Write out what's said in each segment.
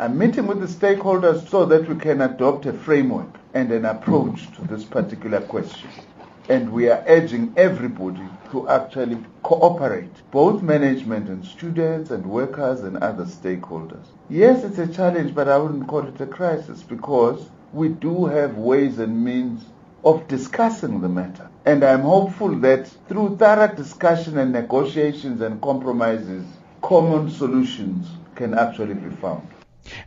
I'm meeting with the stakeholders so that we can adopt a framework and an approach to this particular question. And we are urging everybody to actually cooperate, both management and students and workers and other stakeholders. Yes, it's a challenge, but I wouldn't call it a crisis because we do have ways and means of discussing the matter. And I'm hopeful that through thorough discussion and negotiations and compromises, common solutions can actually be found.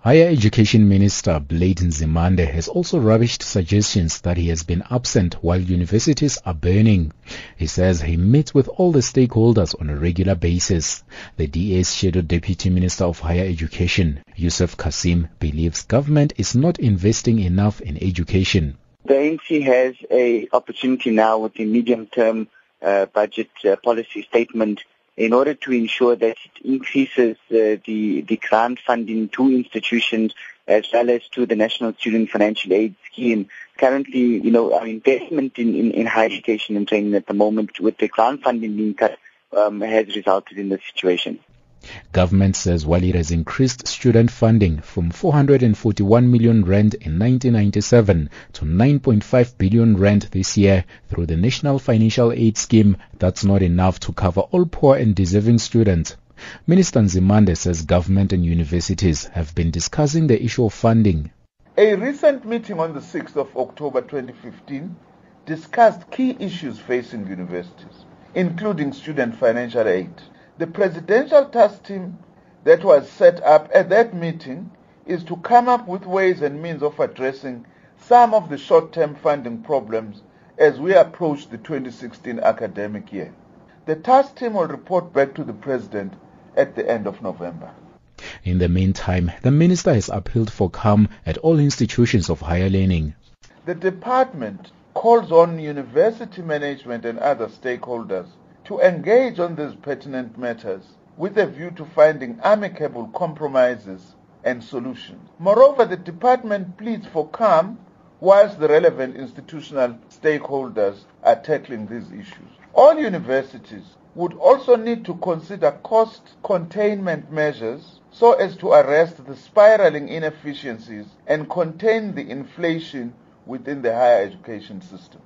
Higher Education Minister Blade Nzimande has also rubbished suggestions that he has been absent while universities are burning. He says he meets with all the stakeholders on a regular basis. The DA's Shadow Deputy Minister of Higher Education, Yusuf Cassim, believes government is not investing enough in education. The ANC has a opportunity now with the medium-term uh, budget uh, policy statement in order to ensure that it increases uh, the, the grant funding to institutions as well as to the National Student Financial Aid Scheme. Currently, you know, our investment in, in, in higher education and training at the moment with the grant funding being cut um, has resulted in this situation. Government says while it has increased student funding from 441 million rand in 1997 to 9.5 billion rand this year through the National Financial Aid Scheme, that's not enough to cover all poor and deserving students. Minister Nzimande says government and universities have been discussing the issue of funding. A recent meeting on the 6th of October 2015 discussed key issues facing universities, including student financial aid. The presidential task team that was set up at that meeting is to come up with ways and means of addressing some of the short-term funding problems as we approach the 2016 academic year. The task team will report back to the president at the end of November. In the meantime, the minister has appealed for calm at all institutions of higher learning. The department calls on university management and other stakeholders to engage on these pertinent matters with a view to finding amicable compromises and solutions. Moreover, the department pleads for calm whilst the relevant institutional stakeholders are tackling these issues. All universities would also need to consider cost containment measures so as to arrest the spiraling inefficiencies and contain the inflation within the higher education system.